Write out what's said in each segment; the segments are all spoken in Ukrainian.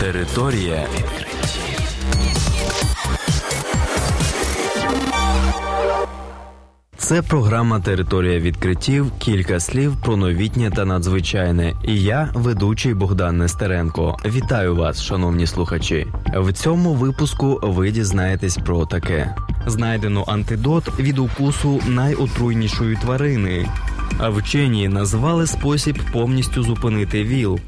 Територія відкриттів. Це програма Територія відкриттів. Кілька слів про новітнє та надзвичайне. І я, ведучий Богдан Нестеренко. Вітаю вас, шановні слухачі. В цьому випуску ви дізнаєтесь про таке: знайдено антидот від укусу найотруйнішої тварини. А вчені назвали спосіб повністю зупинити ВІЛ.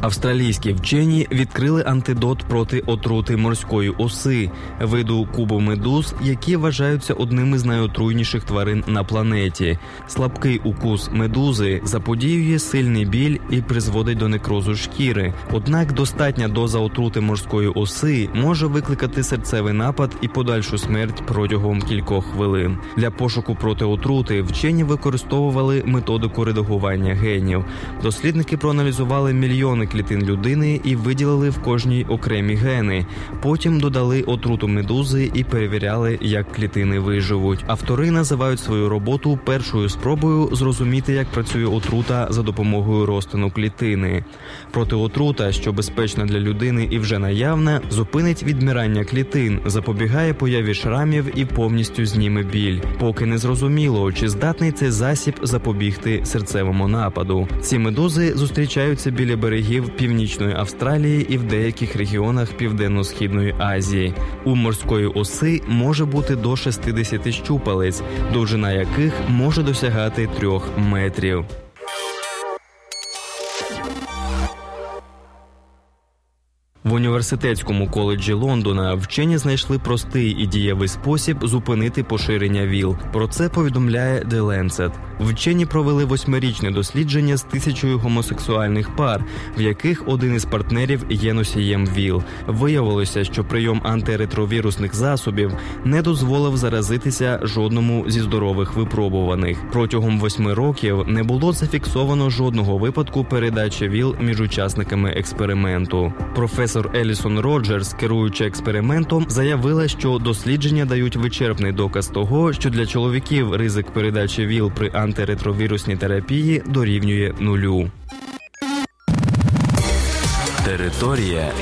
Австралійські вчені відкрили антидот проти отрути морської оси, виду кубомедуз, які вважаються одними з найотруйніших тварин на планеті. Слабкий укус медузи заподіює сильний біль і призводить до некрозу шкіри. Однак достатня доза отрути морської оси може викликати серцевий напад і подальшу смерть протягом кількох хвилин. Для пошуку проти отрути вчені використовували методику редагування генів. Дослідники проаналізували мільйони клітин людини і виділили в кожній окремі гени. Потім додали отруту медузи і перевіряли, як клітини виживуть. Автори називають свою роботу першою спробою зрозуміти, як працює отрута за допомогою розтину клітини. Протиотрута, що безпечна для людини і вже наявна, зупинить відмирання клітин, запобігає появі шрамів і повністю зніме біль. Поки не зрозуміло, чи здатний цей засіб запобігти серцевому нападу. Ці медузи зустрічаються біля берегів північної Австралії і в деяких регіонах Південно-східної Азії. У морської оси може бути до 60 щупалець, довжина яких може досягати трьох метрів. В університетському коледжі Лондона вчені знайшли простий і дієвий спосіб зупинити поширення ВІЛ. Про це повідомляє The Lancet. Вчені провели восьмирічне дослідження з тисячою гомосексуальних пар, в яких один із партнерів є носієм ВІЛ. Виявилося, що прийом антиретровірусних засобів не дозволив заразитися жодному зі здорових випробуваних. Протягом восьми років не було зафіксовано жодного випадку передачі ВІЛ між учасниками експерименту. Професор Елісон Роджерс, керуючи експериментом, заявила, що дослідження дають вичерпний доказ того, що для чоловіків ризик передачі ВІЛ при антиретровірусній терапії дорівнює нулю. Територія.